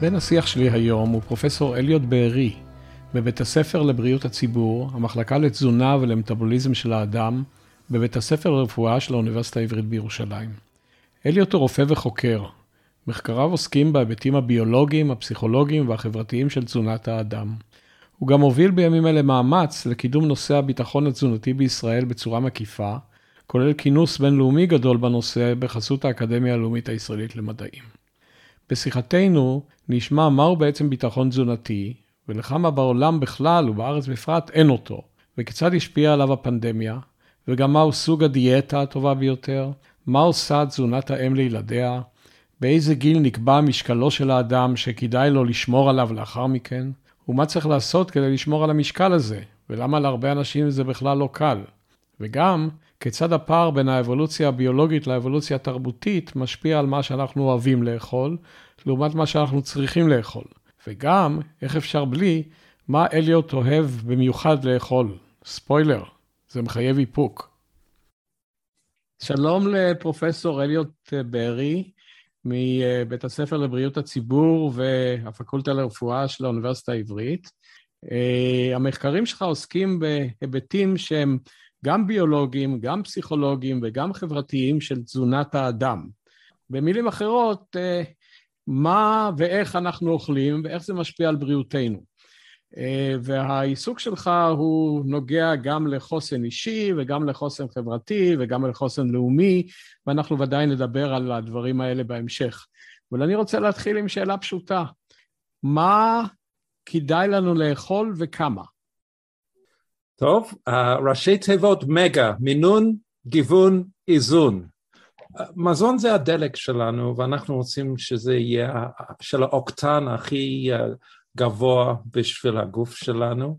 בן השיח שלי היום הוא פרופסור אליוט בארי, בבית הספר לבריאות הציבור, המחלקה לתזונה ולמטאבוליזם של האדם, בבית הספר לרפואה של האוניברסיטה העברית בירושלים. אליוט הוא רופא וחוקר. מחקריו עוסקים בהיבטים הביולוגיים, הפסיכולוגיים והחברתיים של תזונת האדם. הוא גם מוביל בימים אלה מאמץ לקידום נושא הביטחון התזונתי בישראל בצורה מקיפה, כולל כינוס בינלאומי גדול בנושא בחסות האקדמיה הלאומית הישראלית למדעים. בשיחתנו נשמע מהו בעצם ביטחון תזונתי, ולכמה בעולם בכלל ובארץ בפרט אין אותו, וכיצד השפיעה עליו הפנדמיה, וגם מהו סוג הדיאטה הטובה ביותר, מה עושה תזונת האם לילדיה, באיזה גיל נקבע משקלו של האדם שכדאי לו לשמור עליו לאחר מכן, ומה צריך לעשות כדי לשמור על המשקל הזה, ולמה להרבה אנשים זה בכלל לא קל. וגם, כיצד הפער בין האבולוציה הביולוגית לאבולוציה התרבותית משפיע על מה שאנחנו אוהבים לאכול, לעומת מה שאנחנו צריכים לאכול. וגם, איך אפשר בלי, מה אליוט אוהב במיוחד לאכול. ספוילר, זה מחייב איפוק. שלום לפרופסור אליוט בארי, מבית הספר לבריאות הציבור והפקולטה לרפואה של האוניברסיטה העברית. המחקרים שלך עוסקים בהיבטים שהם גם ביולוגיים, גם פסיכולוגיים וגם חברתיים של תזונת האדם. במילים אחרות, מה ואיך אנחנו אוכלים ואיך זה משפיע על בריאותנו. והעיסוק שלך הוא נוגע גם לחוסן אישי וגם לחוסן חברתי וגם לחוסן לאומי, ואנחנו ודאי נדבר על הדברים האלה בהמשך. אבל אני רוצה להתחיל עם שאלה פשוטה. מה כדאי לנו לאכול וכמה? טוב, ראשי תיבות מגה, מינון, גיוון, איזון. מזון זה הדלק שלנו, ואנחנו רוצים שזה יהיה של האוקטן הכי גבוה בשביל הגוף שלנו.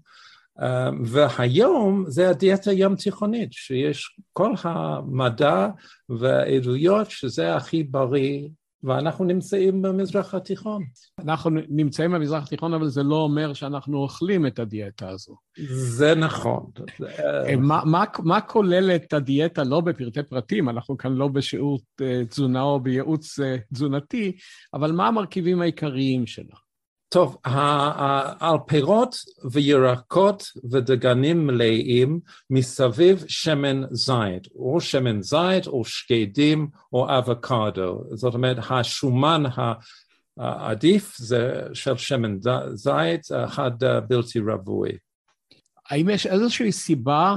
והיום זה הדיאטה ים תיכונית, שיש כל המדע והעדויות שזה הכי בריא ואנחנו נמצאים במזרח התיכון. אנחנו נמצאים במזרח התיכון, אבל זה לא אומר שאנחנו אוכלים את הדיאטה הזו. זה נכון. מה, מה, מה כוללת הדיאטה, לא בפרטי פרטים, אנחנו כאן לא בשיעור תזונה או בייעוץ תזונתי, אבל מה המרכיבים העיקריים שלה? טוב, על פירות וירקות ודגנים מלאים מסביב שמן זית, או שמן זית או שקדים או אבוקדו. זאת אומרת, השומן העדיף זה של שמן זית, אחד בלתי רווי. האם יש איזושהי סיבה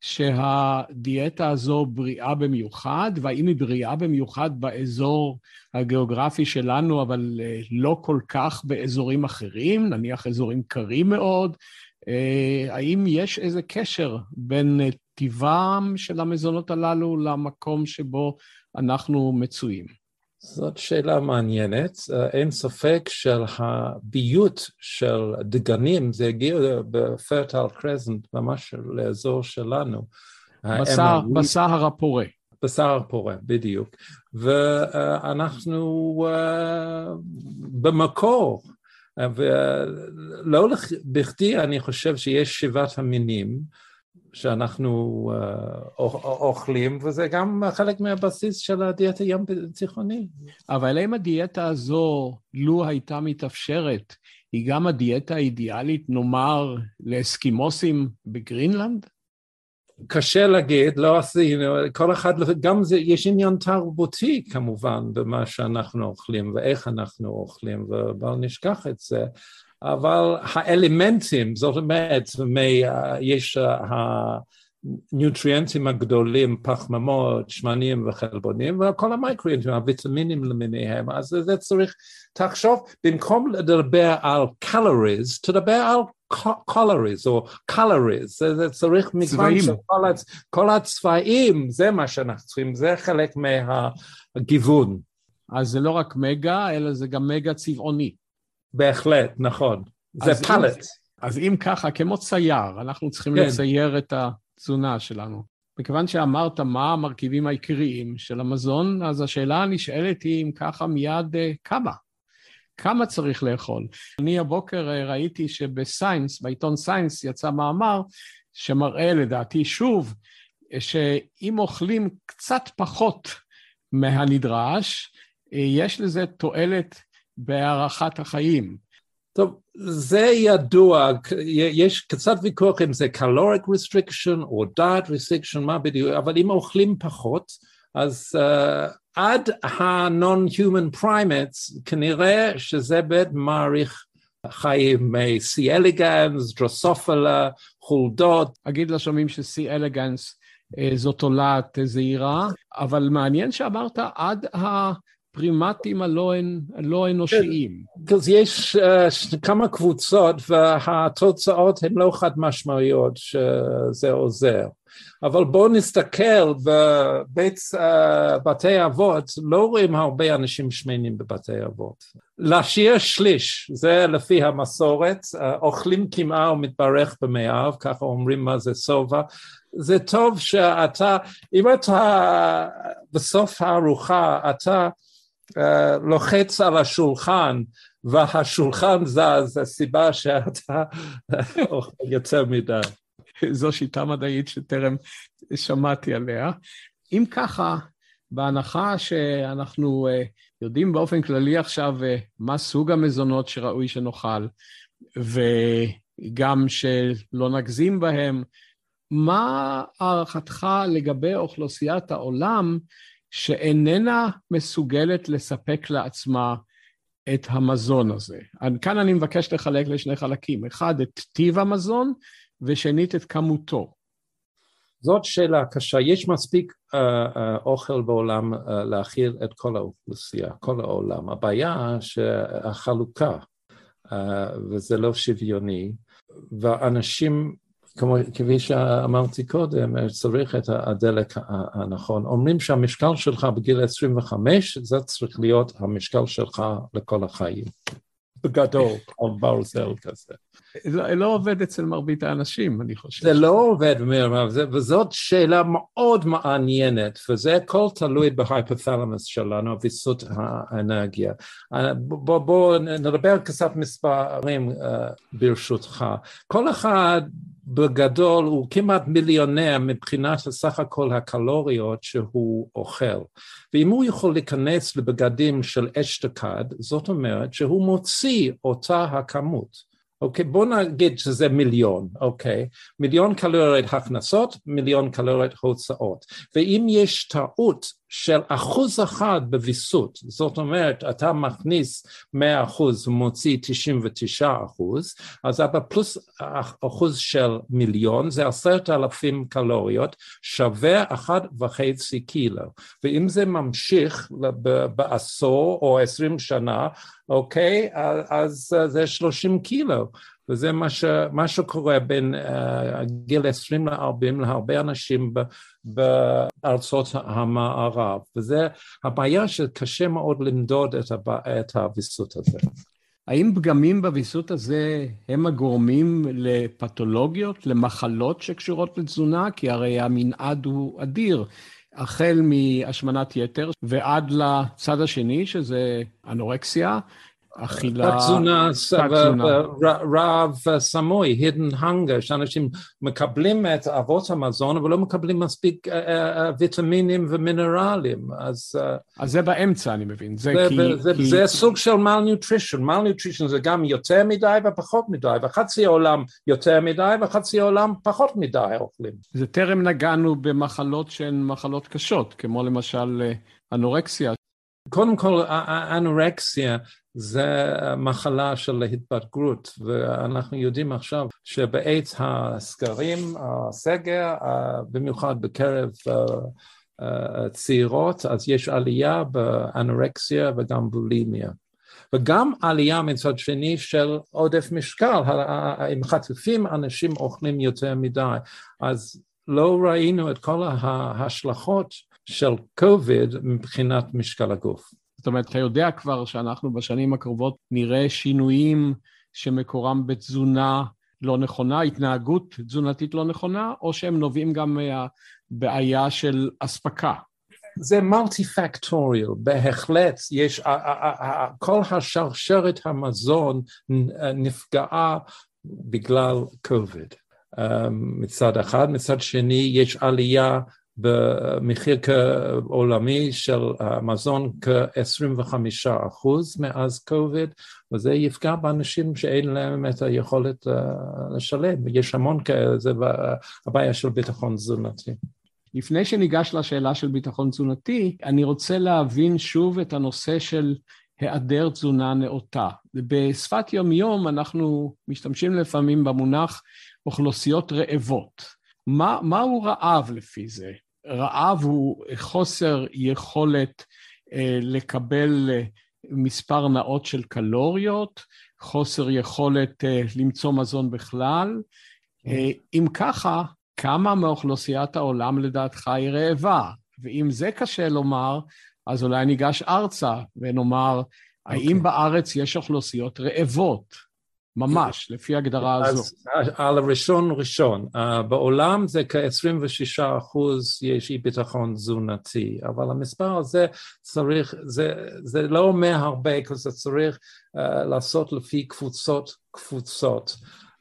שהדיאטה הזו בריאה במיוחד, והאם היא בריאה במיוחד באזור הגיאוגרפי שלנו, אבל לא כל כך באזורים אחרים, נניח אזורים קרים מאוד? האם יש איזה קשר בין טיבם של המזונות הללו למקום שבו אנחנו מצויים? זאת שאלה מעניינת. אין ספק של הביות של דגנים, זה הגיע בפרטל קרזנט, ממש לאזור שלנו. בשר, בשר הפורה. בשר הפורה, בדיוק. ואנחנו במקור, ולא בכדי אני חושב שיש שבעת המינים, שאנחנו אוכלים, וזה גם חלק מהבסיס של הדיאטה ים תיכוני. אבל האם הדיאטה הזו, לו הייתה מתאפשרת, היא גם הדיאטה האידיאלית, נאמר, לאסקימוסים בגרינלנד? קשה להגיד, לא עשינו, כל אחד, גם זה, יש עניין תרבותי כמובן במה שאנחנו אוכלים ואיך אנחנו אוכלים, ובל נשכח את זה. אבל האלמנטים, זאת אומרת, יש הנוטריאנטים הגדולים, פחמימות, שמנים וחלבונים, וכל המייקרוינטים, הוויטמינים למיניהם, אז זה צריך, תחשוב, במקום לדבר על calories, תדבר על calories או calories, זה, זה צריך מגוון של כל, הצ... כל הצבעים, זה מה שאנחנו צריכים, זה חלק מהגיוון. אז זה לא רק מגה, אלא זה גם מגה צבעוני. בהחלט, נכון. זה פלט. אז אם ככה, כמו צייר, אנחנו צריכים כן. לצייר את התזונה שלנו. מכיוון שאמרת מה המרכיבים העיקריים של המזון, אז השאלה הנשאלת היא, אם ככה, מיד כמה? כמה צריך לאכול? אני הבוקר ראיתי שבסיינס, בעיתון סיינס, יצא מאמר שמראה לדעתי שוב, שאם אוכלים קצת פחות מהנדרש, יש לזה תועלת בהארכת החיים. טוב, זה ידוע, יש קצת ויכוח אם זה caloric restriction או diet restriction, מה בדיוק, אבל אם אוכלים פחות, אז uh, עד ה-non-human primates, כנראה שזה באמת מעריך חיים מ-C. elegans, דרוסופלה, חולדות. אגיד לשומעים ש-C. elegans זאת תולעת זעירה, אבל מעניין שאמרת עד הפרימטים הלא, הלא אנושיים. אז יש uh, כמה קבוצות והתוצאות הן לא חד משמעיות שזה עוזר. אבל בואו נסתכל בבית uh, בתי אבות, לא רואים הרבה אנשים שמנים בבתי אבות. להשאיר שליש, זה לפי המסורת, uh, אוכלים קמעה ומתברך במאיו, ככה אומרים מה זה סובה. זה טוב שאתה, אם אתה בסוף הארוחה, אתה לוחץ על השולחן והשולחן זז, הסיבה שאתה אוכל יותר מדי. זו שיטה מדעית שטרם שמעתי עליה. אם ככה, בהנחה שאנחנו אה, יודעים באופן כללי עכשיו אה, מה סוג המזונות שראוי שנאכל, וגם שלא נגזים בהם, מה הערכתך לגבי אוכלוסיית העולם שאיננה מסוגלת לספק לעצמה את המזון הזה? כאן אני מבקש לחלק לשני חלקים. אחד, את טיב המזון, ושנית את כמותו? זאת שאלה קשה. יש מספיק uh, uh, אוכל בעולם uh, להכיל את כל האוכלוסייה, כל העולם. הבעיה שהחלוקה, uh, וזה לא שוויוני, ואנשים, כמו, כפי שאמרתי קודם, צריך את הדלק הנכון. אומרים שהמשקל שלך בגיל 25, זה צריך להיות המשקל שלך לכל החיים. בגדול, על ברזל כזה. לא, לא עובד אצל מרבית האנשים, אני חושב. זה לא עובד, וזאת שאלה מאוד מעניינת, וזה הכל תלוי בהייפותלמוס שלנו, ויסות האנרגיה. בואו בוא נדבר קצת מספרים uh, ברשותך. כל אחד בגדול הוא כמעט מיליונר מבחינת סך הכל הקלוריות שהוא אוכל. ואם הוא יכול להיכנס לבגדים של אשתקד, זאת אומרת שהוא מוציא אותה הכמות. אוקיי? בואו נגיד שזה מיליון, אוקיי? מיליון קלוריות הכנסות, מיליון קלוריות הוצאות. ואם יש טעות של אחוז אחד בוויסות, זאת אומרת, אתה מכניס 100 אחוז ומוציא 99 אחוז, אז אתה פלוס אחוז של מיליון, זה עשרת אלפים קלוריות, שווה אחד וחצי קילו. ואם זה ממשיך בעשור או עשרים שנה, אוקיי? אז זה שלושים קילו. וזה מה, ש, מה שקורה בין uh, גיל 20 ל-40 להרבה אנשים ב, בארצות המערב, וזה הבעיה שקשה מאוד למדוד את, הבע, את הוויסות הזה. האם פגמים בוויסות הזה הם הגורמים לפתולוגיות, למחלות שקשורות לתזונה? כי הרי המנעד הוא אדיר. החל מהשמנת יתר ועד לצד השני, שזה אנורקסיה, אכילה... תת-תזונה, רעב סמוי, hidden hunger, שאנשים מקבלים את אבות המזון, אבל לא מקבלים מספיק ויטמינים ומינרלים, אז... אז זה באמצע, אני מבין. זה, זה, כי, זה, כי... זה סוג של malnutrition, malnutrition זה גם יותר מדי ופחות מדי, וחצי העולם יותר מדי וחצי העולם פחות מדי אוכלים. זה טרם נגענו במחלות שהן מחלות קשות, כמו למשל אנורקסיה. קודם כל, אנורקסיה זה מחלה של התבגרות, ואנחנו יודעים עכשיו שבעת הסגרים, הסגר, במיוחד בקרב צעירות, אז יש עלייה באנורקסיה וגם בולימיה. וגם עלייה מצד שני של עודף משקל, אם חטופים אנשים אוכלים יותר מדי, אז לא ראינו את כל ההשלכות של COVID מבחינת משקל הגוף. זאת אומרת, אתה יודע כבר שאנחנו בשנים הקרובות נראה שינויים שמקורם בתזונה לא נכונה, התנהגות תזונתית לא נכונה, או שהם נובעים גם מהבעיה של אספקה. זה מולטי פקטוריאל, בהחלט יש, כל השרשרת המזון נפגעה בגלל קוביד. מצד אחד, מצד שני יש עלייה במחיר עולמי של המזון כ-25 אחוז מאז קוביד, וזה יפגע באנשים שאין להם את היכולת לשלם. יש המון כאלה, זה הבעיה של ביטחון תזונתי. לפני שניגש לשאלה של ביטחון תזונתי, אני רוצה להבין שוב את הנושא של היעדר תזונה נאותה. בשפת יומיום אנחנו משתמשים לפעמים במונח אוכלוסיות רעבות. מה, מהו רעב לפי זה? רעב הוא חוסר יכולת אה, לקבל אה, מספר נאות של קלוריות, חוסר יכולת אה, למצוא מזון בכלל. אה, אם ככה, כמה מאוכלוסיית העולם לדעתך היא רעבה? ואם זה קשה לומר, אז אולי ניגש ארצה ונאמר, okay. האם אוקיי. בארץ יש אוכלוסיות רעבות? ממש, לפי הגדרה הזו. אז על הראשון ראשון, uh, בעולם זה כ-26 אחוז יש אי ביטחון תזונתי, אבל המספר הזה צריך, זה, זה לא אומר הרבה, כי זה צריך uh, לעשות לפי קבוצות קבוצות.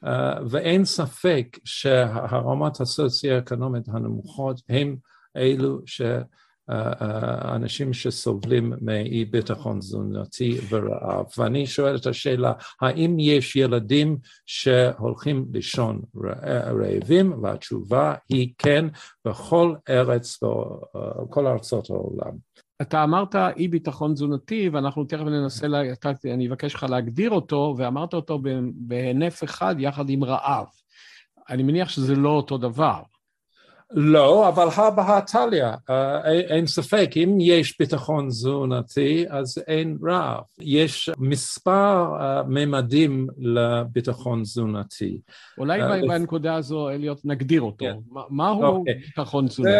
Uh, ואין ספק שהרמת הסוציו-אקונומית הנמוכות הם אלו ש... אנשים שסובלים מאי ביטחון תזונתי ורעב. ואני שואל את השאלה, האם יש ילדים שהולכים לישון רעבים? והתשובה היא כן, בכל ארץ, בכל ארצות העולם. אתה אמרת אי ביטחון תזונתי, ואנחנו תכף ננסה, לה, אני אבקש לך להגדיר אותו, ואמרת אותו בהינף אחד יחד עם רעב. אני מניח שזה לא אותו דבר. לא, אבל הא בהא תליא, אין ספק, אם יש ביטחון תזונתי אז אין רעב. יש מספר uh, ממדים לביטחון תזונתי. אולי uh, בנקודה הזו, אליוט, נגדיר אותו. כן. מהו. אוקיי. ביטחון תזונתי?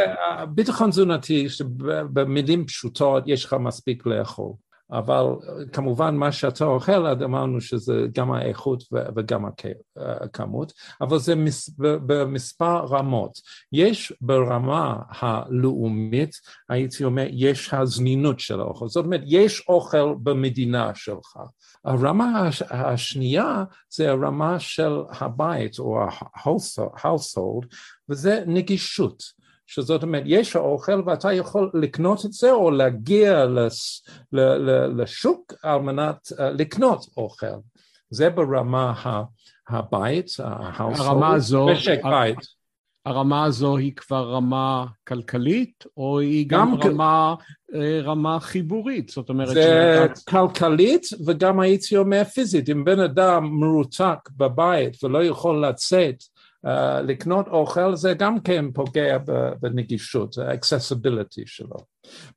ביטחון תזונתי, שבמילים פשוטות יש לך מספיק לאכול. אבל כמובן מה שאתה אוכל, אמרנו שזה גם האיכות וגם הכמות, אבל זה במספר רמות. יש ברמה הלאומית, הייתי אומר, יש הזמינות של האוכל. זאת אומרת, יש אוכל במדינה שלך. הרמה השנייה זה הרמה של הבית או ה-household, וזה נגישות. שזאת אומרת, יש האוכל ואתה יכול לקנות את זה או להגיע לש, ל, ל, לשוק על מנת uh, לקנות אוכל. זה ברמה הבית, הרמה הזו, משק בית. הרמה הזו היא כבר רמה כלכלית, או היא גם, גם רמה, כ... אה, רמה חיבורית? זאת אומרת... זה שאתה... כלכלית וגם הייתי אומר פיזית. אם בן אדם מרותק בבית ולא יכול לצאת לקנות אוכל זה גם כן פוגע בנגישות, זה accessibility שלו.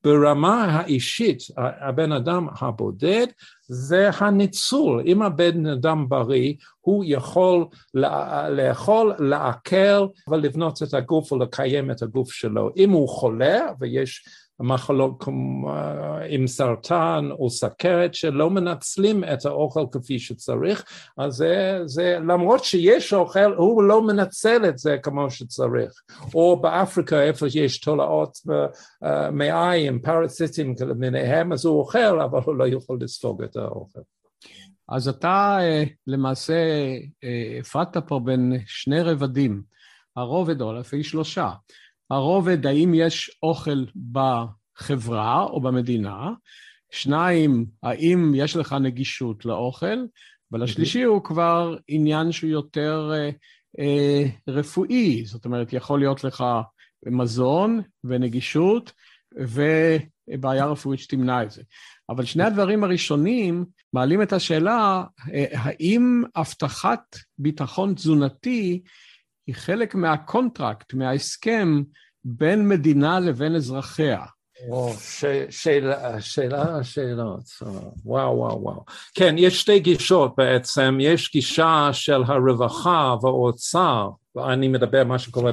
ברמה האישית, הבן אדם הבודד זה הניצול. אם הבן אדם בריא, הוא יכול לאכול, לעכל ולבנות את הגוף ולקיים את הגוף שלו. אם הוא חולה ויש מחלות כמו עם סרטן או סכרת שלא מנצלים את האוכל כפי שצריך, אז זה, זה למרות שיש אוכל, הוא לא מנצל את זה כמו שצריך. או באפריקה איפה יש תולעות אה, מעיים, פרסיטים למיניהם, אז הוא אוכל, אבל הוא לא יכול לספוג את האוכל. אז אתה אה, למעשה אה, הפרדת פה בין שני רבדים, הרובד או לפי שלושה. הרובד, האם יש אוכל בחברה או במדינה? שניים, האם יש לך נגישות לאוכל? ולשלישי הוא כבר עניין שהוא יותר אה, אה, רפואי, זאת אומרת, יכול להיות לך מזון ונגישות ובעיה רפואית שתמנע את זה. אבל שני הדברים הראשונים מעלים את השאלה, אה, האם הבטחת ביטחון תזונתי היא חלק מהקונטרקט, מההסכם בין מדינה לבין אזרחיה. או, ש, שאלה, שאלה, שאלות, וואו, וואו, וואו. כן, יש שתי גישות בעצם, יש גישה של הרווחה והאוצר, ואני מדבר מה שקורה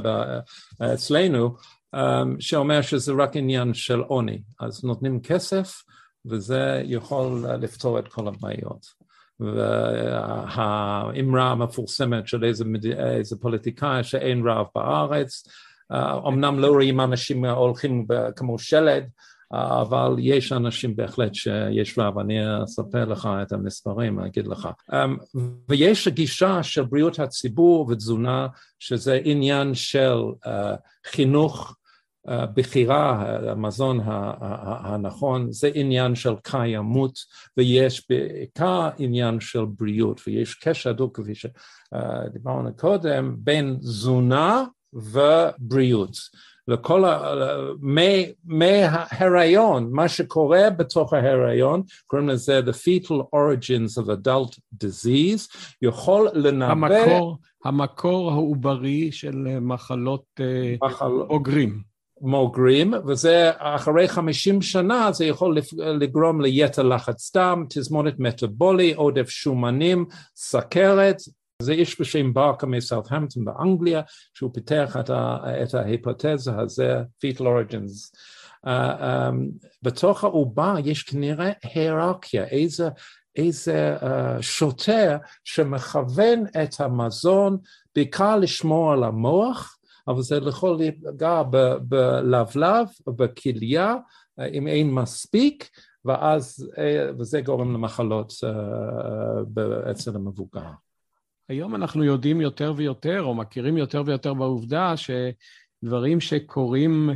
אצלנו, אמ, שאומר שזה רק עניין של עוני, אז נותנים כסף וזה יכול לפתור את כל הבעיות. והאמרה המפורסמת של איזה, איזה פוליטיקאי שאין רב בארץ, אמנם לא רואים אנשים הולכים כמו שלד, אבל יש אנשים בהחלט שיש רב, אני אספר לך את המספרים, אני אגיד לך. ויש הגישה של בריאות הציבור ותזונה, שזה עניין של חינוך בחירה, המזון הנכון, זה עניין של קיימות, ויש בעיקר עניין של בריאות, ויש קשר הדוק, כפי שדיברנו קודם, בין תזונה ובריאות. לכל ה... מההיריון, מה שקורה בתוך ההיריון, קוראים לזה The fetal origins of adult disease, יכול לנבא... המקור, המקור העוברי של מחלות מחל... בוגרים. מוגרים, וזה אחרי חמישים שנה זה יכול לגרום ליתר לחץ דם, תזמונת מטאבולי, עודף שומנים, סכרת, זה איש בשם ברקה מסאות'המפטון באנגליה, שהוא פיתח את, ה, את ההיפותזה הזה, fetal origins. Uh, um, בתוך העובר יש כנראה היררכיה, איזה, איזה uh, שוטר שמכוון את המזון בעיקר לשמור על המוח, אבל זה יכול לפגע בלבלב בכליה אם אין מספיק, ואז, וזה גורם למחלות אצל המבוגר. היום אנחנו יודעים יותר ויותר, או מכירים יותר ויותר בעובדה, שדברים שקורים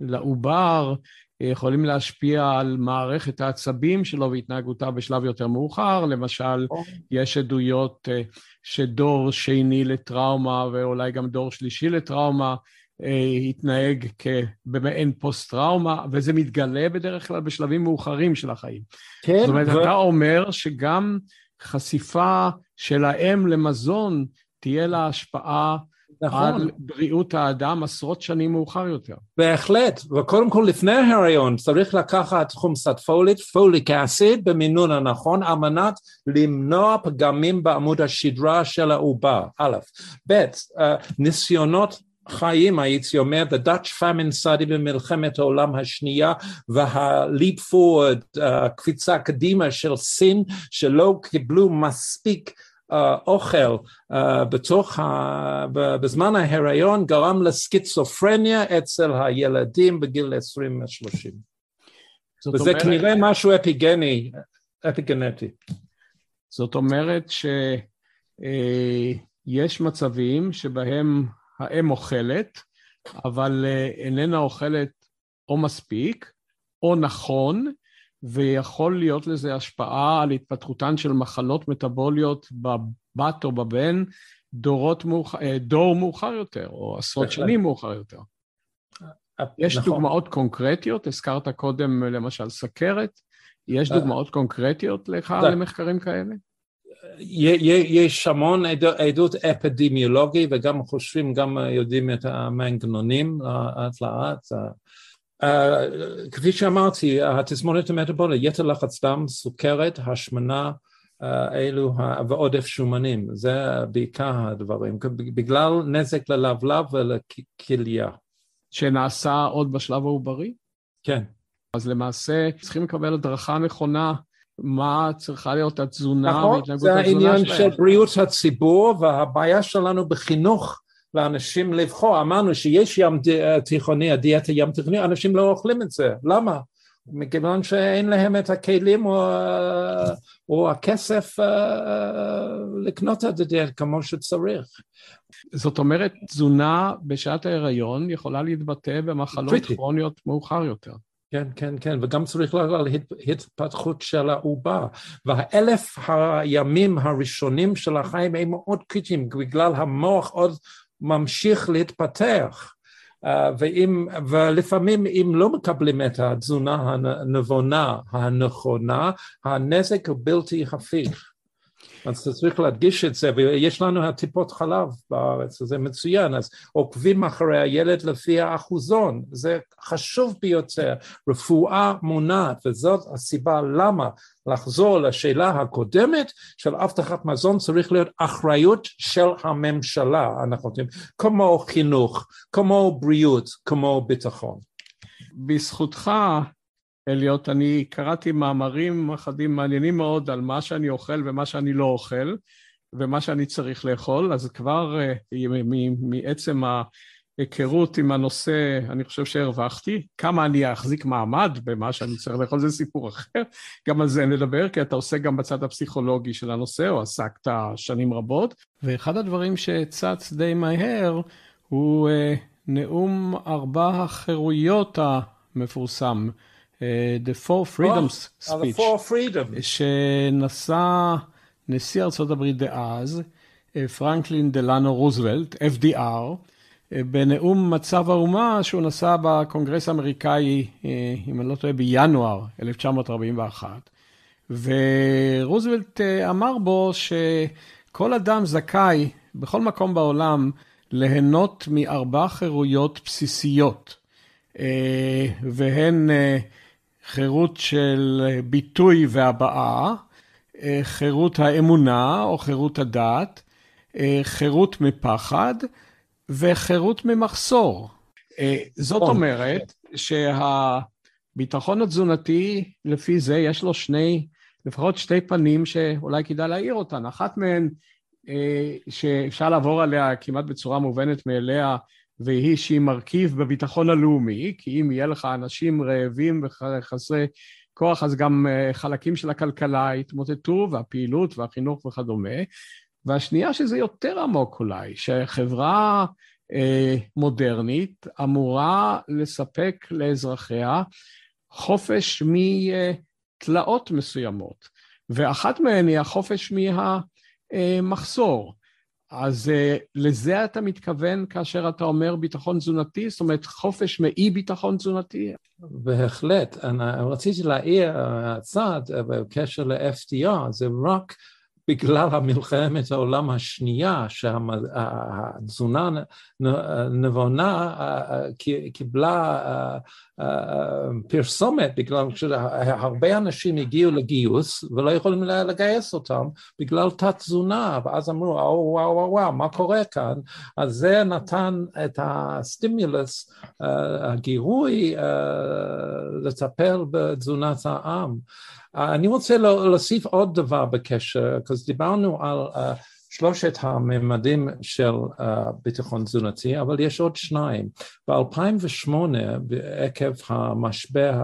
לעובר יכולים להשפיע על מערכת העצבים שלו והתנהגותה בשלב יותר מאוחר. למשל, יש עדויות שדור שני לטראומה ואולי גם דור שלישי לטראומה התנהג כבמעין פוסט-טראומה, וזה מתגלה בדרך כלל בשלבים מאוחרים של החיים. כן. זאת אומרת, ו... אתה אומר שגם חשיפה של האם למזון תהיה לה השפעה נכון. על בריאות האדם עשרות שנים מאוחר יותר. בהחלט, וקודם כל לפני ההריון צריך לקחת חומסת פולית, פוליק אסיד במינון הנכון על מנת למנוע פגמים בעמוד השדרה של העובר, א', ב', uh, ניסיונות חיים, הייתי אומר, the Dutch famine study במלחמת העולם השנייה וה-leap forward, uh, קפיצה קדימה של סין, שלא קיבלו מספיק uh, אוכל uh, בתוך, ה... בזמן ההיריון, גרם לסקיצופרניה אצל הילדים בגיל 20-30. וזה אומרת... כנראה משהו אפיגני, אפיגנטי. זאת אומרת שיש מצבים שבהם האם אוכלת, אבל אה, איננה אוכלת או מספיק, או נכון, ויכול להיות לזה השפעה על התפתחותן של מחלות מטבוליות בבת או בבן דורות מאוח... אה, דור מאוחר יותר, או עשרות שנים מאוחר יותר. אה, יש נכון. דוגמאות קונקרטיות, הזכרת קודם למשל סכרת, יש דוגמאות קונקרטיות לך למחקרים כאלה? יש המון עדות אפידמיולוגי וגם חושבים, גם יודעים את המנגנונים לאט לאט. כפי שאמרתי, התסמונת המטבולית, יתר לחץ דם, סוכרת, השמנה, אלו ועודף שומנים, זה בעיקר הדברים, בגלל נזק ללבלב ולכליה. שנעשה עוד בשלב העוברי? כן. אז למעשה צריכים לקבל הדרכה נכונה מה צריכה להיות התזונה נכון. זה העניין של בריאות הציבור והבעיה שלנו בחינוך לאנשים לבחור. אמרנו שיש ים תיכוני, הדיאטה ים תיכוני, אנשים לא אוכלים את זה. למה? מכיוון שאין להם את הכלים או, או הכסף uh, לקנות את זה כמו שצריך. זאת אומרת, תזונה בשעת ההיריון יכולה להתבטא במחלות כרוניות מאוחר יותר. כן, כן, כן, וגם צריך לדבר על התפתחות של העובר. והאלף הימים הראשונים של החיים הם מאוד קריטיים, בגלל המוח עוד ממשיך להתפתח. Uh, ואם, ולפעמים אם לא מקבלים את התזונה הנבונה, הנכונה, הנזק הוא בלתי הפיך. אז צריך להדגיש את זה, ויש לנו הטיפות חלב בארץ, זה מצוין, אז עוקבים אחרי הילד לפי האחוזון, זה חשוב ביותר, רפואה מונעת, וזאת הסיבה למה לחזור לשאלה הקודמת של הבטחת מזון צריך להיות אחריות של הממשלה, אנחנו יודעים, כמו חינוך, כמו בריאות, כמו ביטחון. בזכותך אליוט, אני קראתי מאמרים אחדים מעניינים מאוד על מה שאני אוכל ומה שאני לא אוכל, ומה שאני צריך לאכול, אז כבר uh, מעצם ההיכרות עם הנושא, אני חושב שהרווחתי. כמה אני אחזיק מעמד במה שאני צריך לאכול זה סיפור אחר, גם על זה נדבר, כי אתה עושה גם בצד הפסיכולוגי של הנושא, או עסקת שנים רבות. ואחד הדברים שצץ די מהר הוא uh, נאום ארבע החירויות המפורסם, The Four Freedoms oh, Speech, the Four Freedoms. שנשא נשיא ארצות הברית דאז, פרנקלין דלנו רוזוולט, FDR, בנאום מצב האומה שהוא נשא בקונגרס האמריקאי, אם אני לא טועה, בינואר 1941. ורוזוולט אמר בו שכל אדם זכאי בכל מקום בעולם ליהנות מארבע חירויות בסיסיות, והן חירות של ביטוי והבעה, חירות האמונה או חירות הדת, חירות מפחד וחירות ממחסור. זאת אומרת שהביטחון התזונתי, לפי זה יש לו שני, לפחות שתי פנים שאולי כדאי להעיר אותן. אחת מהן שאפשר לעבור עליה כמעט בצורה מובנת מאליה, והיא שהיא מרכיב בביטחון הלאומי, כי אם יהיה לך אנשים רעבים וחסרי כוח, אז גם חלקים של הכלכלה יתמוטטו, והפעילות והחינוך וכדומה. והשנייה שזה יותר עמוק אולי, שחברה אה, מודרנית אמורה לספק לאזרחיה חופש מתלאות מסוימות, ואחת מהן היא החופש מהמחסור. אז uh, לזה אתה מתכוון כאשר אתה אומר ביטחון תזונתי? זאת אומרת, חופש מאי ביטחון תזונתי? בהחלט. אני רציתי להעיר הצד בקשר ל-FDR, זה רק בגלל המלחמת העולם השנייה, שהתזונה נבונה קיבלה פרסומת בגלל שהרבה אנשים הגיעו לגיוס ולא יכולים לגייס אותם בגלל תת תזונה, ואז אמרו, וואו וואו וואו וואו, מה קורה כאן? אז זה נתן את הסטימולוס, הגירוי לטפל בתזונת העם. אני רוצה להוסיף עוד דבר בקשר, כי דיברנו על שלושת הממדים של uh, ביטחון תזונתי, אבל יש עוד שניים. ב-2008, עקב המשבר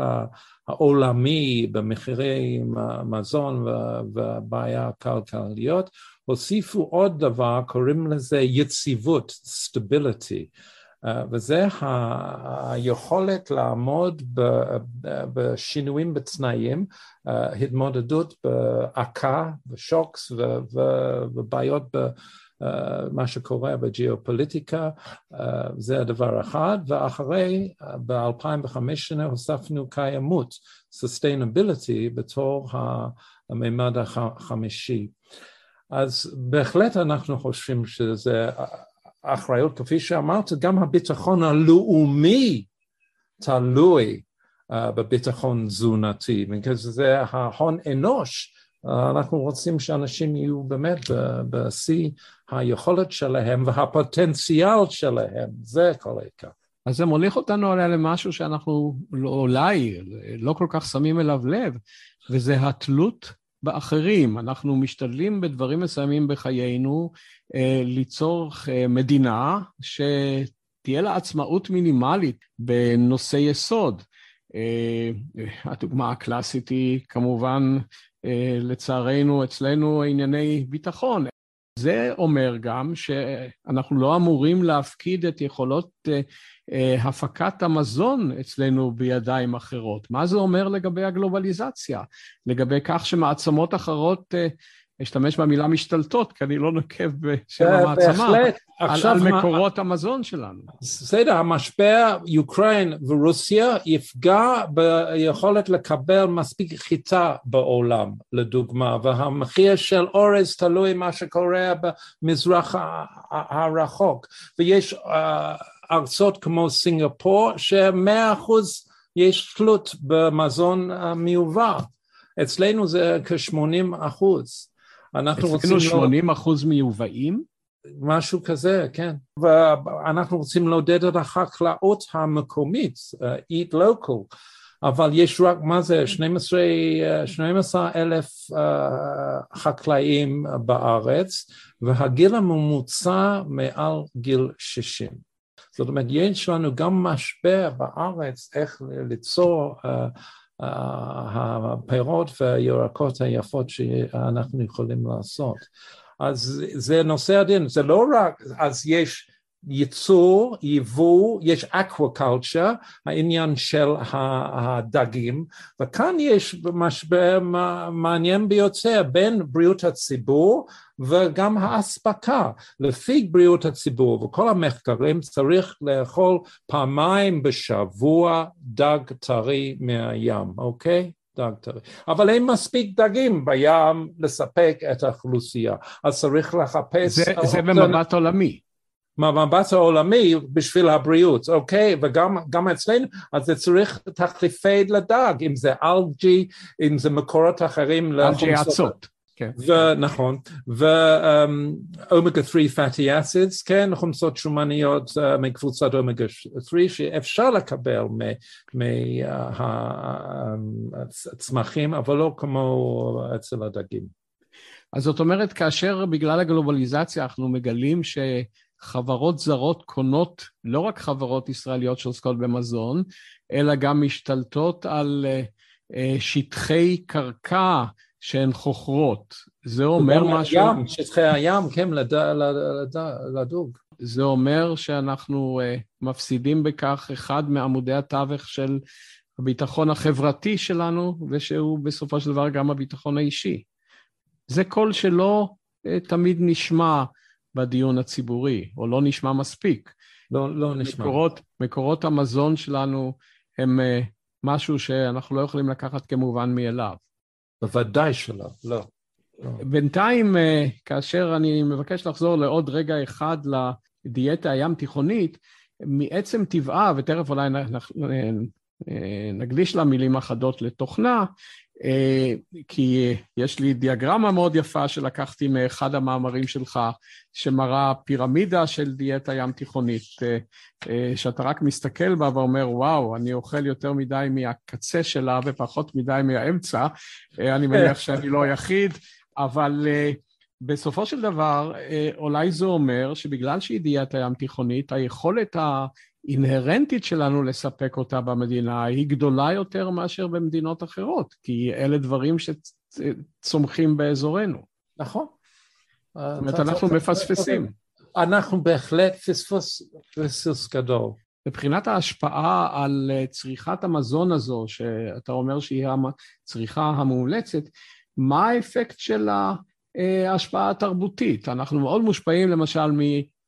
העולמי במחירי מזון ובעיה כלכליות, הוסיפו עוד דבר, קוראים לזה יציבות, stability. וזה היכולת לעמוד בשינויים בתנאים, התמודדות בעקה ושוקס ובעיות במה שקורה בגיאופוליטיקה, זה הדבר אחד, ואחרי, ב-2015 הוספנו קיימות, sustainability, בתור הממד החמישי. אז בהחלט אנחנו חושבים שזה אחריות, כפי שאמרת, גם הביטחון הלאומי תלוי uh, בביטחון תזונתי, כי זה ההון אנוש, uh, אנחנו רוצים שאנשים יהיו באמת בשיא היכולת שלהם והפוטנציאל שלהם, זה כל העיקר. אז זה מוליך אותנו עליה למשהו שאנחנו לא, אולי לא כל כך שמים אליו לב, וזה התלות באחרים. אנחנו משתדלים בדברים מסוימים בחיינו אה, ליצור אה, מדינה שתהיה לה עצמאות מינימלית בנושאי יסוד. אה, הדוגמה הקלאסית היא כמובן, לצערנו, אצלנו ענייני ביטחון. זה אומר גם שאנחנו לא אמורים להפקיד את יכולות הפקת המזון אצלנו בידיים אחרות. מה זה אומר לגבי הגלובליזציה? לגבי כך שמעצמות אחרות אשתמש במילה משתלטות, כי אני לא נוקב בשם המעצמה, על, על מקורות המזון שלנו. בסדר, המשבר אוקראין ורוסיה יפגע ביכולת לקבל מספיק חיטה בעולם, לדוגמה, והמחיר של אורז תלוי מה שקורה במזרח הרחוק, ויש uh, ארצות כמו סינגפור שמאה אחוז יש תלות במזון מיובא, אצלנו זה כ-80 אחוז. אנחנו רוצים... אצלנו 80 אחוז מיובאים? משהו כזה, כן. ואנחנו רוצים לעודד את החקלאות המקומית, uh, eat local, אבל יש רק, מה זה, 12, 12 אלף uh, חקלאים בארץ, והגיל הממוצע מעל גיל 60. זאת אומרת, יש לנו גם משבר בארץ איך ליצור uh, הפירות והירקות היפות שאנחנו יכולים לעשות. אז זה נושא הדין, זה לא רק, אז יש ייצור, ייבוא, יש aquaculture, העניין של הדגים, וכאן יש משבר מעניין ביותר בין בריאות הציבור וגם האספקה. לפי בריאות הציבור וכל המחקרים צריך לאכול פעמיים בשבוע דג טרי מהים, אוקיי? דג טרי. אבל אין מספיק דגים בים לספק את האוכלוסייה, אז צריך לחפש... זה, זה במבט עולמי. מהמבט העולמי בשביל הבריאות, אוקיי? וגם אצלנו, אז זה צריך תחליפי לדג, אם זה אלג'י, אם זה מקורות אחרים. אלג'י אצות. כן. נכון, ואומגה 3 fatty acids, כן, חומצות שומניות מקבוצת אומגה 3 שאפשר לקבל מהצמחים, אבל לא כמו אצל הדגים. אז זאת אומרת, כאשר בגלל הגלובליזציה אנחנו מגלים ש... חברות זרות קונות לא רק חברות ישראליות שעוסקות במזון, אלא גם משתלטות על אה, שטחי קרקע שהן חוכרות. זה אומר משהו... הים, שטחי הים, כן, לד... לד... לדוג. זה אומר שאנחנו uh, מפסידים בכך אחד מעמודי התווך של הביטחון החברתי שלנו, ושהוא בסופו של דבר גם הביטחון האישי. זה קול שלא תמיד נשמע בדיון הציבורי, או לא נשמע מספיק. לא, לא נשמע. מקורות, מקורות המזון שלנו הם uh, משהו שאנחנו לא יכולים לקחת כמובן מאליו. בוודאי שלא, לא. לא. בינתיים, uh, כאשר אני מבקש לחזור לעוד רגע אחד לדיאטה הים תיכונית, מעצם טבעה, ותכף אולי נקדיש לה מילים אחדות לתוכנה, אה, כי יש לי דיאגרמה מאוד יפה שלקחתי מאחד המאמרים שלך, שמראה פירמידה של דיאטה ים תיכונית, אה, אה, שאתה רק מסתכל בה ואומר, וואו, אני אוכל יותר מדי מהקצה שלה ופחות מדי מהאמצע, אני מניח שאני לא היחיד, אבל בסופו של דבר, אולי זה אומר שבגלל שהיא דיאטה ים תיכונית, היכולת ה... האינהרנטית שלנו לספק אותה במדינה היא גדולה יותר מאשר במדינות אחרות, כי אלה דברים שצומחים באזורנו. נכון. זאת אומרת, אנחנו מפספסים. אנחנו בהחלט פספוס, פספוס גדול. מבחינת ההשפעה על צריכת המזון הזו, שאתה אומר שהיא הצריכה המאולצת, מה האפקט של ההשפעה התרבותית? אנחנו מאוד מושפעים למשל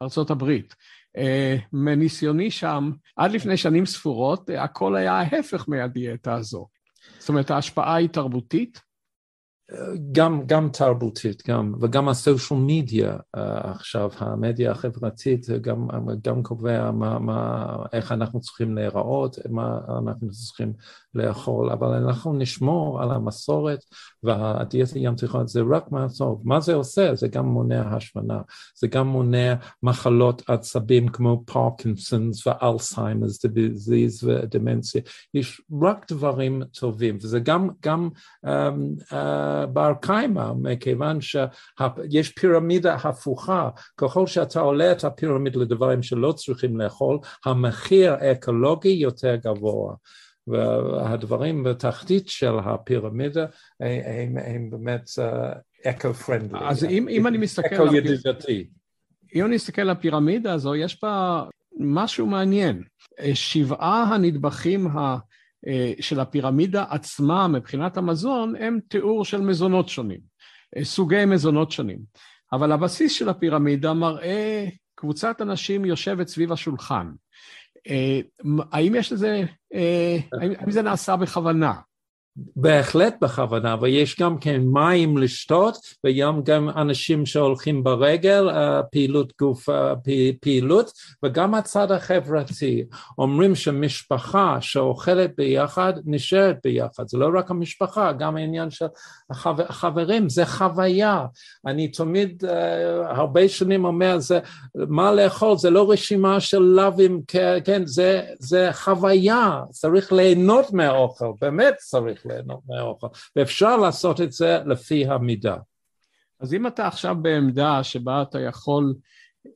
מארצות הברית. אה, מניסיוני שם, עד לפני שנים ספורות, הכל היה ההפך מהדיאטה הזו. זאת אומרת, ההשפעה היא תרבותית? גם, גם תרבותית, גם, וגם הסושיאל מדיה uh, עכשיו, המדיה החברתית, גם, גם קובע מה, מה, איך אנחנו צריכים להיראות, מה אנחנו צריכים לאכול, אבל אנחנו נשמור על המסורת והדיאטה ים תיכון זה רק מה טוב. מה זה עושה? זה גם מונע השמנה, זה גם מונע מחלות עצבים כמו פרקינסונס ואלצהיימרס דיזיז ודמנציה, יש רק דברים טובים, וזה גם, גם um, uh, בר קיימא, מכיוון שיש פירמידה הפוכה, ככל שאתה עולה את הפירמידה לדברים שלא צריכים לאכול, המחיר האקולוגי יותר גבוה. והדברים בתחתית של הפירמידה הם, הם באמת אקו-פרנדלי. Uh, אז אם, אם אני מסתכל... אקו-ידידתי. אם אני מסתכל על הפירמידה הזו, יש בה משהו מעניין. שבעה הנדבכים ה... אה, של הפירמידה עצמה מבחינת המזון הם תיאור של מזונות שונים, אה, סוגי מזונות שונים. אבל הבסיס של הפירמידה מראה קבוצת אנשים יושבת סביב השולחן. אה, האם יש לזה, האם זה נעשה בכוונה? בהחלט בכוונה, ויש גם כן מים לשתות, וגם גם אנשים שהולכים ברגל, אה, פעילות גוף, אה, פעילות, וגם הצד החברתי. אומרים שמשפחה שאוכלת ביחד, נשארת ביחד. זה לא רק המשפחה, גם העניין של החברים, זה חוויה. אני תמיד uh, הרבה שנים אומר, זה, מה לאכול, זה לא רשימה של לאווים, כן, זה, זה חוויה, צריך ליהנות מהאוכל, באמת צריך. ליהנות מהאוכל, ואפשר לעשות את זה לפי המידה. אז אם אתה עכשיו בעמדה שבה אתה יכול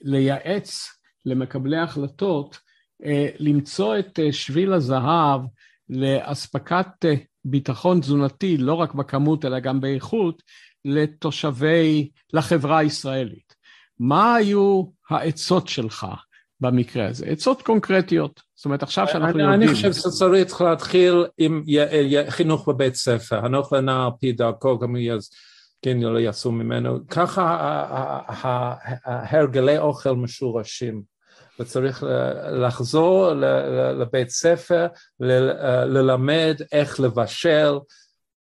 לייעץ למקבלי החלטות, אה, למצוא את אה, שביל הזהב לאספקת אה, ביטחון תזונתי, לא רק בכמות אלא גם באיכות, לתושבי, לחברה הישראלית. מה היו העצות שלך במקרה הזה. עצות קונקרטיות. זאת אומרת, עכשיו שאנחנו אני, יודעים... אני חושב שצריך להתחיל עם י, חינוך בבית ספר, חנוך לנער פי דרכו, גם כן, לא יעשו ממנו. ככה הרגלי אוכל משורשים. וצריך לחזור לבית ספר, ללמד איך לבשל,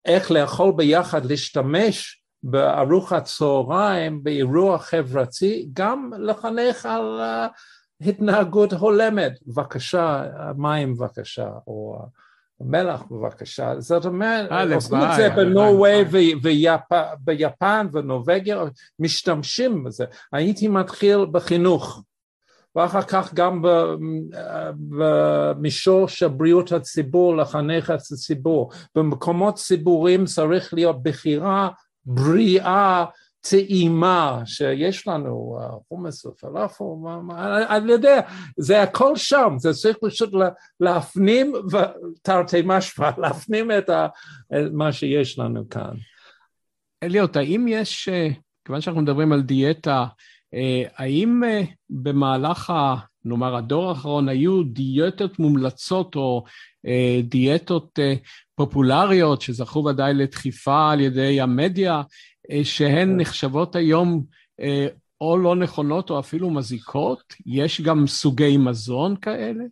איך לאכול ביחד, להשתמש בארוחת צהריים, באירוע חברתי, גם לחנך על התנהגות הולמת, בבקשה, מים בבקשה, או מלח בבקשה, זאת אומרת, עושים את זה בנורווי וביפן ונורבגיה, משתמשים בזה. הייתי מתחיל בחינוך, ואחר כך גם במישור של בריאות הציבור, לחנך את הציבור. במקומות ציבוריים צריך להיות בחירה בריאה טעימה שיש לנו, חומוס ופלאפל, אני יודע, זה הכל שם, זה צריך פשוט להפנים, תרתי משמע, להפנים את מה שיש לנו כאן. אליוט, האם יש, כיוון שאנחנו מדברים על דיאטה, האם במהלך, ה, נאמר, הדור האחרון, היו דיאטות מומלצות או דיאטות פופולריות שזכו ודאי לדחיפה על ידי המדיה, שהן נחשבות היום או לא נכונות או אפילו מזיקות? יש גם סוגי מזון כאלה?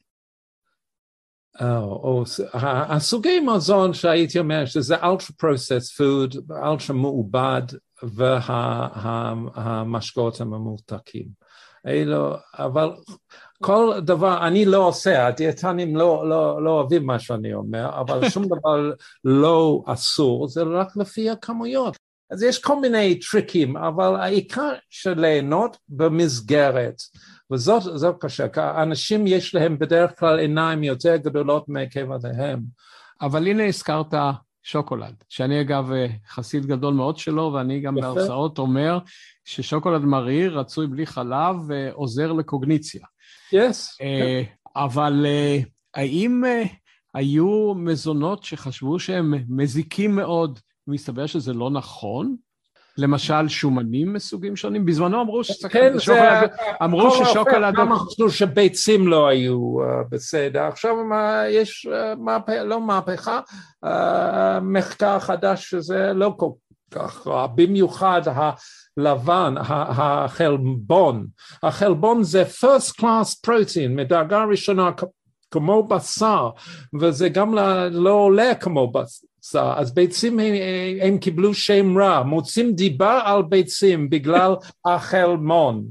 או, הסוגי מזון שהייתי אומר שזה ultra processed food, ultra מעובד והמשקאות הממותקים. אלו, אבל כל דבר, אני לא עושה, הדיאטנים לא, לא, לא אוהבים מה שאני אומר, אבל שום דבר לא אסור, זה רק לפי הכמויות. אז יש כל מיני טריקים, אבל העיקר של ליהנות במסגרת, וזאת קשה, כי אנשים יש להם בדרך כלל עיניים יותר גדולות מכבדיהם. אבל הנה הזכרת שוקולד, שאני אגב חסיד גדול מאוד שלו, ואני גם בהרצאות אומר ששוקולד מריר, רצוי בלי חלב, עוזר לקוגניציה. Yes. אבל האם היו מזונות שחשבו שהם מזיקים מאוד, מסתבר שזה לא נכון? למשל שומנים מסוגים שונים? בזמנו אמרו שצריך... כן, שוקולד, אמרו ששוקולד... כמה חשבו שביצים לא היו בסדר, עכשיו יש מהפכה, לא מהפכה, מחקר חדש שזה לא כל כך רע, במיוחד הלבן, החלבון, החלבון זה first class protein מדרגה ראשונה כמו בשר, וזה גם לא עולה כמו בשר, אז ביצים הם, הם קיבלו שם רע, מוצאים דיבה על ביצים בגלל החלמון.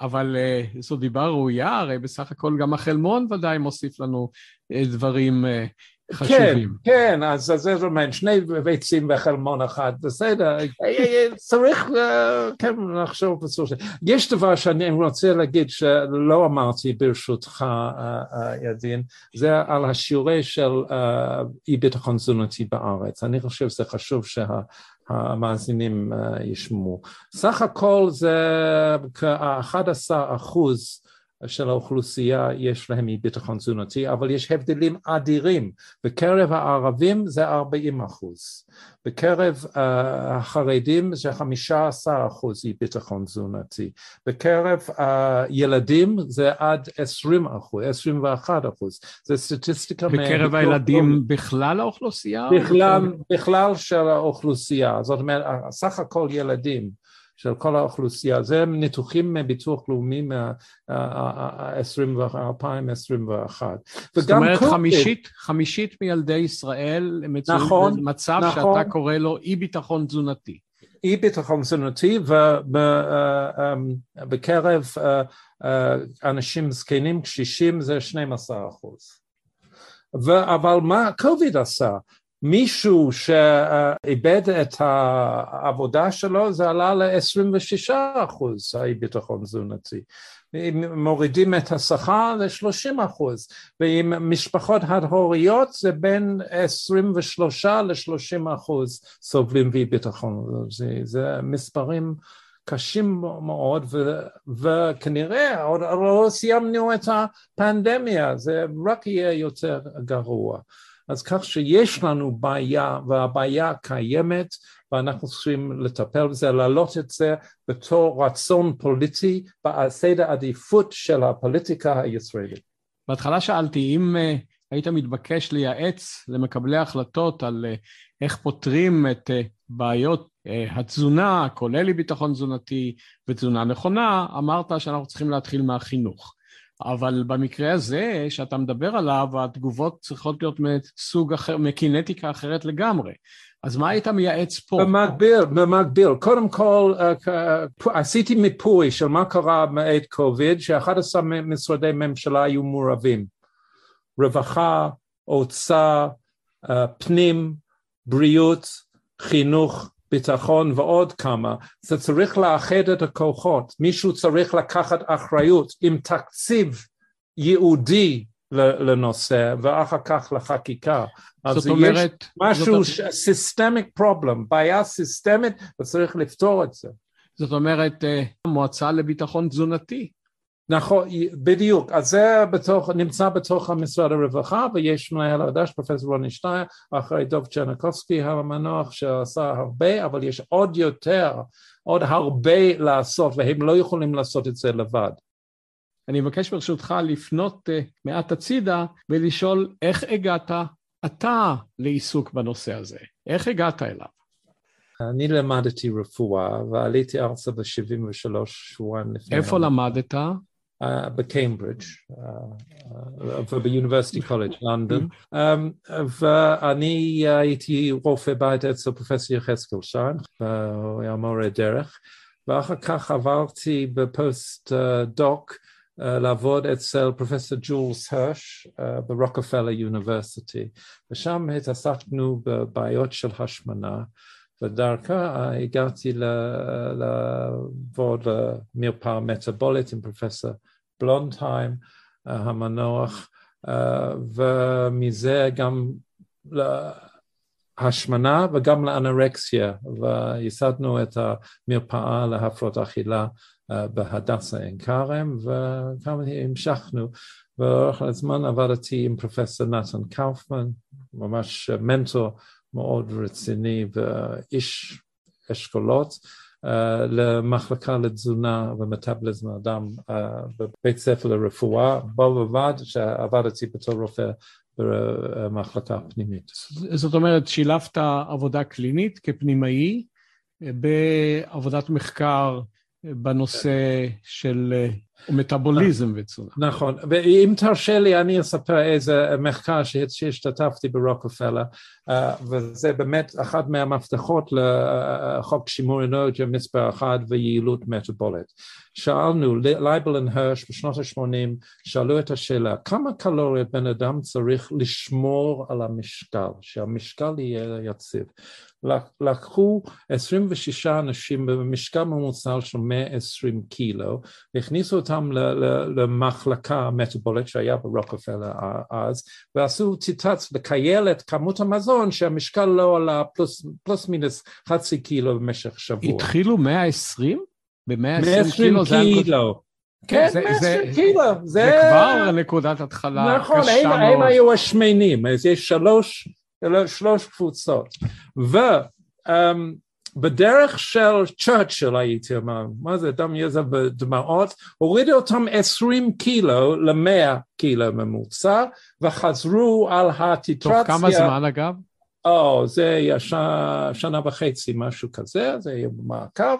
אבל uh, זו דיבה ראויה, הרי בסך הכל גם החלמון ודאי מוסיף לנו uh, דברים uh, חשובים. כן, כן, אז זה אומרת, שני ביצים וחלמון אחד, בסדר, צריך כן, לחשוב בסופו של יש דבר שאני רוצה להגיד שלא אמרתי ברשותך, ידין, זה על השיעורי של אי ביטחון תזונתי בארץ. אני חושב שזה חשוב שה... המאזינים ישמעו. סך הכל זה כ-11 אחוז של האוכלוסייה יש להם אי ביטחון תזונתי, אבל יש הבדלים אדירים. בקרב הערבים זה 40 אחוז, בקרב uh, החרדים זה 15 אחוז אי ביטחון תזונתי, בקרב הילדים uh, זה עד 20 אחוז, 21 אחוז, זה סטטיסטיקה... בקרב הילדים בכלל האוכלוסייה? בכלל, בכלל של האוכלוסייה, זאת אומרת, סך הכל ילדים. של כל האוכלוסייה. זה הם מביטוח לאומי מ-2021. זאת אומרת, חמישית, חמישית מילדי ישראל מצויים נכון, במצב נכון. שאתה קורא לו אי ביטחון תזונתי. אי ביטחון תזונתי, ובקרב אנשים זקנים, קשישים, זה 12 אחוז. אבל מה קוביד עשה? מישהו שאיבד את העבודה שלו זה עלה ל-26 אחוז האי ביטחון תזונתי. אם מורידים את השכר זה 30 אחוז, ועם משפחות הד-הוריות זה בין 23 ל-30 אחוז סובלים מאי ביטחון, זה, זה מספרים קשים מאוד, ו, וכנראה עוד לא סיימנו את הפנדמיה, זה רק יהיה יותר גרוע. אז כך שיש לנו בעיה, והבעיה קיימת, ואנחנו צריכים לטפל בזה, להעלות את זה בתור רצון פוליטי בסדר עדיפות של הפוליטיקה הישראלית. בהתחלה שאלתי אם uh, היית מתבקש לייעץ למקבלי החלטות על uh, איך פותרים את uh, בעיות התזונה, כולל אי ביטחון תזונתי ותזונה נכונה, אמרת שאנחנו צריכים להתחיל מהחינוך. אבל במקרה הזה שאתה מדבר עליו, התגובות צריכות להיות מסוג אחר, מקינטיקה אחרת לגמרי. אז מה היית מייעץ פה? במקביל, במקביל. קודם כל, עשיתי מיפוי של מה קרה מעת קוביד, ש-11 משרדי ממשלה היו מעורבים. רווחה, אוצר, פנים, בריאות, חינוך, ביטחון ועוד כמה, זה צריך לאחד את הכוחות, מישהו צריך לקחת אחריות עם תקציב ייעודי לנושא ואחר כך לחקיקה. זאת אומרת... משהו, סיסטמיק פרובלם, בעיה סיסטמית וצריך לפתור את זה. זאת אומרת, אה, מועצה לביטחון תזונתי. נכון, בדיוק. אז זה בתוך, נמצא בתוך המשרד הרווחה, ויש מנהל חדש, פרופסור רוני שטיין, אחרי דוב צ'רנקובסקי המנוח, שעשה הרבה, אבל יש עוד יותר, עוד הרבה לעשות, והם לא יכולים לעשות את זה לבד. אני מבקש ברשותך לפנות uh, מעט הצידה ולשאול איך הגעת אתה לעיסוק בנושא הזה? איך הגעת אליו? אני למדתי רפואה ועליתי ארצה ב-73 שבועיים לפני... איפה למדת? בקיימברידג' וב University College London ואני הייתי רופא בית אצל פרופסור יחזקאל שטיין הוא היה מורה דרך ואחר כך עברתי בפוסט דוק לעבוד אצל פרופסור ג'ולס הרש ב Rockefeller University ושם התעסקנו בבעיות של השמנה ודרכה הגעתי לעבוד במרפאה מטאבולית עם פרופסור בלונדהיים המנוח ומזה גם להשמנה וגם לאנורקסיה וייסדנו את המרפאה להפרעות אכילה בהדסה עין כרם וכמה המשכנו ולאורך הזמן עבדתי עם פרופסור נתן קאופמן ממש מנטור מאוד רציני ואיש אשכולות uh, למחלקה לתזונה ומטאבליזם האדם uh, בבית ספר לרפואה, בו בבד שעבדתי בתור רופא במחלקה פנימית. זאת אומרת, שילבת עבודה קלינית כפנימאי בעבודת מחקר בנושא של מטאבוליזם ותזונה. נכון, ואם תרשה לי אני אספר איזה מחקר שהשתתפתי ברוקפלר וזה באמת אחד מהמפתחות לחוק שימור אנרגיה מספר אחד ויעילות מטאבולית. שאלנו, לייבל והרש בשנות ה-80 שאלו את השאלה כמה קלוריות בן אדם צריך לשמור על המשקל, שהמשקל יהיה יציב. לקחו 26 אנשים במשקל ממוצע של 120 קילו, הכניסו אותם למחלקה מטבולית שהיה ברוקפלר אז, ועשו ציטץ לקייל את כמות המזון שהמשקל לא עלה פלוס, פלוס מינוס חצי קילו במשך שבוע. התחילו 120? ב-120 קילו? קילו. כן, זה, 120 זה, קילו. זה, זה כבר נקודת התחלה נכון, קשה מאוד. נכון, הם היו השמנים, אז יש שלוש, שלוש קבוצות. ו... Um, בדרך של צ'רצ'ל הייתי אומר, מה זה דם יזע ודמעות, הורידו אותם עשרים קילו למאה קילו ממוצע וחזרו על הטיטרציה. תוך כמה זמן אגב? או, זה היה. שנה וחצי, משהו כזה, זה יהיה במעקב,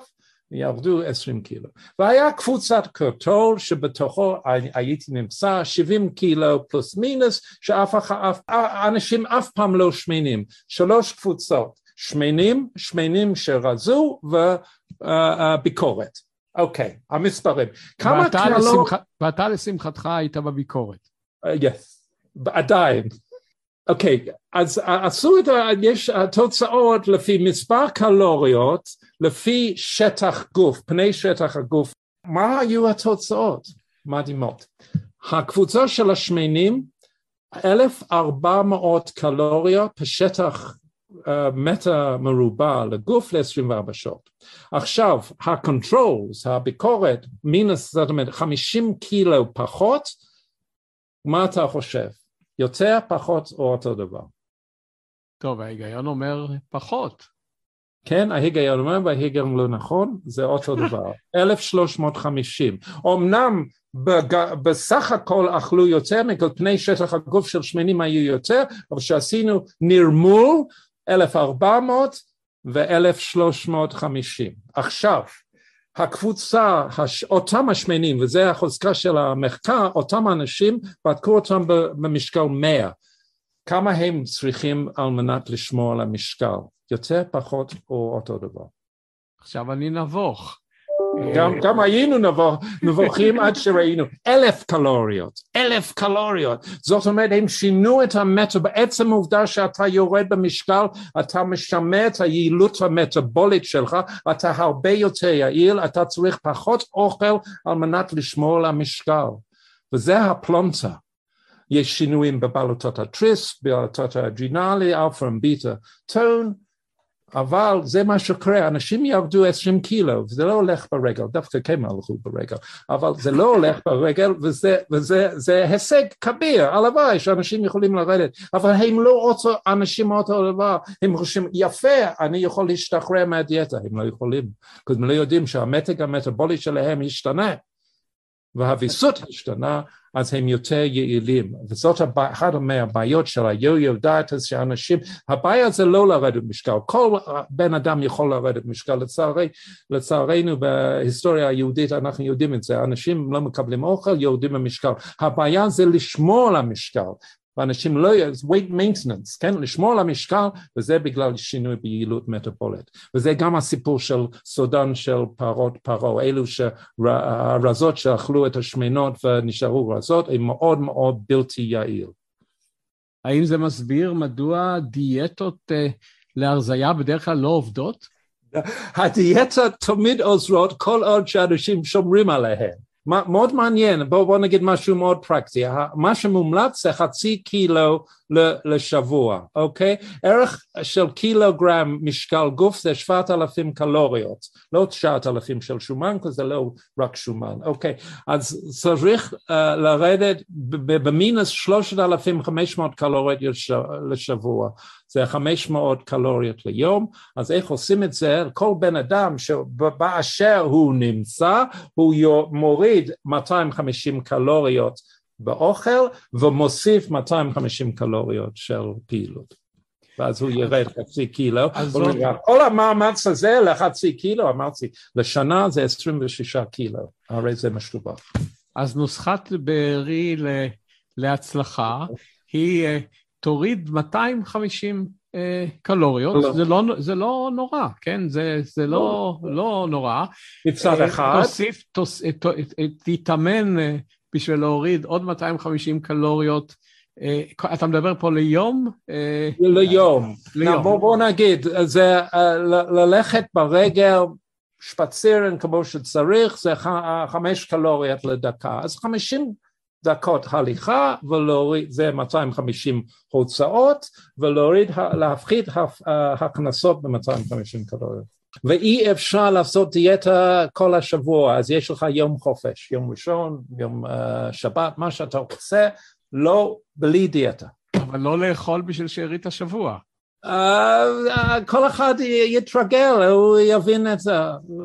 ירדו עשרים קילו. והיה קבוצת קרטול שבתוכו הייתי נמצא שבעים קילו פלוס מינוס, שאנשים אף פעם לא שמנים, שלוש קבוצות. שמנים, שמנים שרזו וביקורת. אוקיי, המספרים. כמה קלור... ואתה לשמחתך היית בביקורת. כן, עדיין. אוקיי, אז עשו את ה... יש התוצאות לפי מספר קלוריות, לפי שטח גוף, פני שטח הגוף. מה היו התוצאות? מדהימות. הקבוצה של השמנים, 1,400 קלוריות בשטח מטה מרובע לגוף ל-24 שעות. עכשיו, ה-controls, הביקורת, מינוס, זאת אומרת, 50 קילו פחות, מה אתה חושב? יותר, פחות או אותו דבר? טוב, ההיגיון אומר פחות. כן, ההיגיון אומר וההיגיון לא נכון, זה אותו דבר. 1350. אמנם בג... בסך הכל אכלו יותר, מכל פני שטח הגוף של שמנים היו יותר, אבל כשעשינו נרמול, 1400 ו-1350. עכשיו, הקבוצה, אותם השמנים, וזה החוזקה של המחקר, אותם אנשים, בדקו אותם במשקל 100. כמה הם צריכים על מנת לשמור על המשקל? יותר, פחות או אותו דבר? עכשיו אני נבוך. גם, גם היינו נבוך, נבוכים עד שראינו אלף קלוריות, אלף קלוריות. זאת אומרת, הם שינו את המטה, בעצם העובדה שאתה יורד במשקל, אתה משמר את היעילות המטבולית שלך, אתה הרבה יותר יעיל, אתה צריך פחות אוכל על מנת לשמור על המשקל. וזה הפלונטר. יש שינויים בבלוטות התריס, בבלוטות האדרינלי, אלפא ו beta tone, אבל זה מה שקורה, אנשים ירדו עשרים קילו, וזה לא הולך ברגל, דווקא כן הלכו ברגל, אבל זה לא הולך ברגל, וזה, וזה זה הישג כביר, הלוואי שאנשים יכולים לרדת, אבל הם לא אותו, אנשים אותו דבר, הם חושבים, יפה, אני יכול להשתחרר מהדיאטה, הם לא יכולים, כי הם לא יודעים שהמתג המטבולי שלהם השתנה. והוויסות השתנה, אז הם יותר יעילים. וזאת אחת מהבעיות של היו-יו דאטס, שאנשים, הבעיה זה לא לרדת משקל, כל בן אדם יכול לרדת משקל, לצערי, לצערנו בהיסטוריה היהודית אנחנו יודעים את זה, אנשים לא מקבלים אוכל, יורדים במשקל, הבעיה זה לשמור על המשקל, ואנשים לא, weight maintenance, כן, לשמור על המשקל, וזה בגלל שינוי ביעילות מטאבולית. וזה גם הסיפור של סודן של פרות פרעה, אלו שהרזות שאכלו את השמנות ונשארו רזות, הן מאוד מאוד בלתי יעיל. האם זה מסביר מדוע דיאטות uh, להרזייה בדרך כלל לא עובדות? הדיאטות תמיד עוזרות כל עוד שאנשים שומרים עליהן. מאוד מעניין, בואו בוא נגיד משהו מאוד פרקטי, מה שמומלץ זה חצי קילו לשבוע, אוקיי? ערך של קילוגרם משקל גוף זה 7,000 קלוריות, לא 9,000 של שומן, כי זה לא רק שומן, אוקיי? אז צריך uh, לרדת במינוס 3,500 קלוריות לשבוע, זה 500 קלוריות ליום, אז איך עושים את זה? כל בן אדם שבאשר הוא נמצא, הוא מוריד 250 קלוריות באוכל ומוסיף 250 קלוריות של פעילות. ואז הוא ירד חצי קילו. כל המאמץ הזה לחצי קילו, אמרתי, לשנה זה 26 קילו, הרי זה משובח. אז נוסחת בארי להצלחה היא אה, תוריד 250 אה, קלוריות, לא. זה, לא, זה לא נורא, כן? זה, זה לא, לא, לא נורא. מצד אחד. תוסיף, תוס, תתאמן בשביל להוריד עוד 250 קלוריות. אה, אתה מדבר פה ליום? אה, ליום. ליום. בוא, בוא נגיד, זה אה, ללכת ברגל שפצירן כמו שצריך, זה חמש קלוריות לדקה. אז חמישים דקות הליכה ולהוריד, זה 250 הוצאות, ולהוריד, להפחית הכנסות ב-250 קלוריות. ואי אפשר לעשות דיאטה כל השבוע, אז יש לך יום חופש, יום ראשון, יום uh, שבת, מה שאתה רוצה, לא בלי דיאטה. אבל לא לאכול בשביל שארית השבוע. Uh, uh, כל אחד יתרגל, הוא יבין את זה,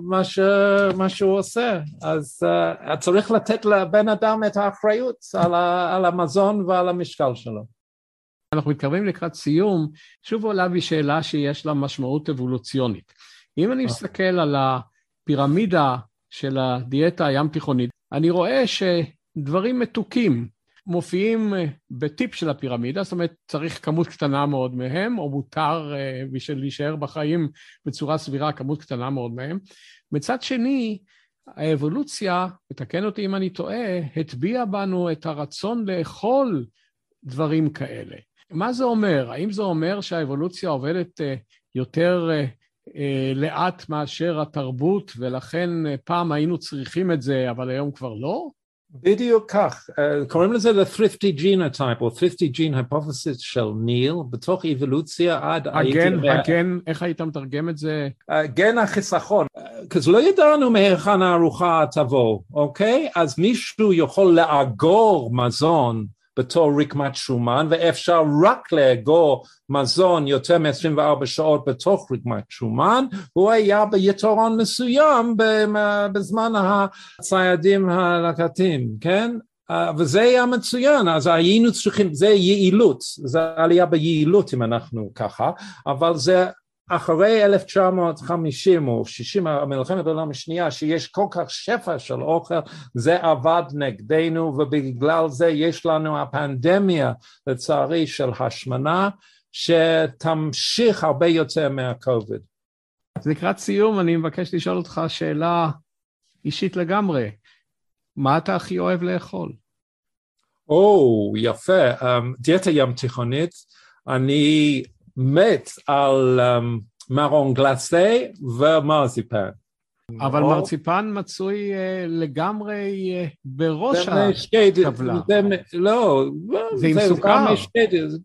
מה, ש, מה שהוא עושה. אז uh, צריך לתת לבן אדם את האחריות על, ה, על המזון ועל המשקל שלו. אנחנו מתקרבים לקראת סיום, שוב עולה בי שאלה שיש לה משמעות אבולוציונית. אם אני אה. מסתכל על הפירמידה של הדיאטה הים תיכונית, אני רואה שדברים מתוקים מופיעים אה, בטיפ של הפירמידה, זאת אומרת, צריך כמות קטנה מאוד מהם, או מותר אה, בשביל להישאר בחיים בצורה סבירה כמות קטנה מאוד מהם. מצד שני, האבולוציה, ותקן אותי אם אני טועה, הטביעה בנו את הרצון לאכול דברים כאלה. מה זה אומר? האם זה אומר שהאבולוציה עובדת יותר אה, לאט מאשר התרבות, ולכן פעם היינו צריכים את זה, אבל היום כבר לא? בדיוק כך, uh, קוראים לזה the thrifty genotype או thrifty gene hypothesis של ניל, בתוך אבולוציה עד... הגן, הגן, איך היית מתרגם את זה? Uh, גן החיסכון, כי uh, לא ידענו מהיכן הארוחה תבוא, אוקיי? אז מישהו יכול לאגור מזון בתור רקמת שומן, ואפשר רק לאגור מזון יותר מ-24 שעות בתוך רקמת שומן, הוא היה ביתרון מסוים בזמן הציידים הלקטים, כן? וזה היה מצוין, אז היינו צריכים, זה יעילות, זה עלייה ביעילות אם אנחנו ככה, אבל זה אחרי 1950 או 60, המלחמת העולם השנייה, שיש כל כך שפע של אוכל, זה עבד נגדנו ובגלל זה יש לנו הפנדמיה לצערי של השמנה, שתמשיך הרבה יותר מהקוביד. אז לקראת סיום אני מבקש לשאול אותך שאלה אישית לגמרי. מה אתה הכי אוהב לאכול? או, oh, יפה. Um, דיאטה ים תיכונית, אני מת על um, מרון גלסה ומרציפן. אבל או... מרציפן מצוי uh, לגמרי uh, בראש הטבלה. זה, לא, זה עם סוכר.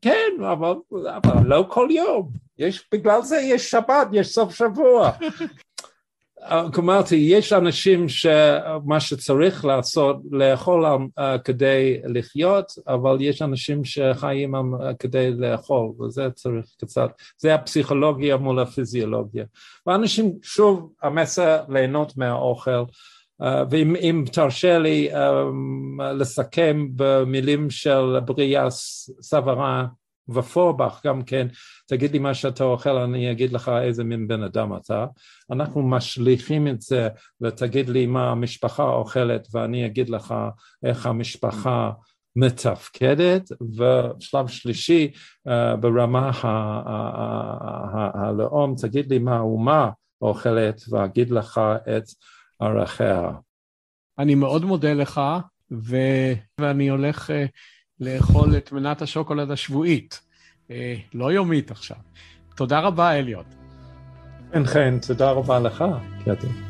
כן, אבל, אבל לא כל יום. יש, בגלל זה יש שבת, יש סוף שבוע. אמרתי, יש אנשים שמה שצריך לעשות, לאכול uh, כדי לחיות, אבל יש אנשים שחיים um, כדי לאכול, וזה צריך קצת, זה הפסיכולוגיה מול הפיזיולוגיה. ואנשים, שוב, המסר ליהנות מהאוכל, ואם תרשה לי לסכם במילים של בריאה סברה ופורבך גם כן, תגיד לי מה שאתה אוכל, אני אגיד לך איזה מין בן אדם אתה. אנחנו משליכים את זה ותגיד לי מה המשפחה אוכלת ואני אגיד לך איך המשפחה מתפקדת, ושלב שלישי uh, ברמה הלאום, תגיד לי מה האומה אוכלת ואגיד לך את ערכיה. אני מאוד מודה לך. ואני הולך... לאכול את מנת השוקולד השבועית, אה, לא יומית עכשיו. תודה רבה, אליוט. כן, כן, תודה רבה לך, קטי.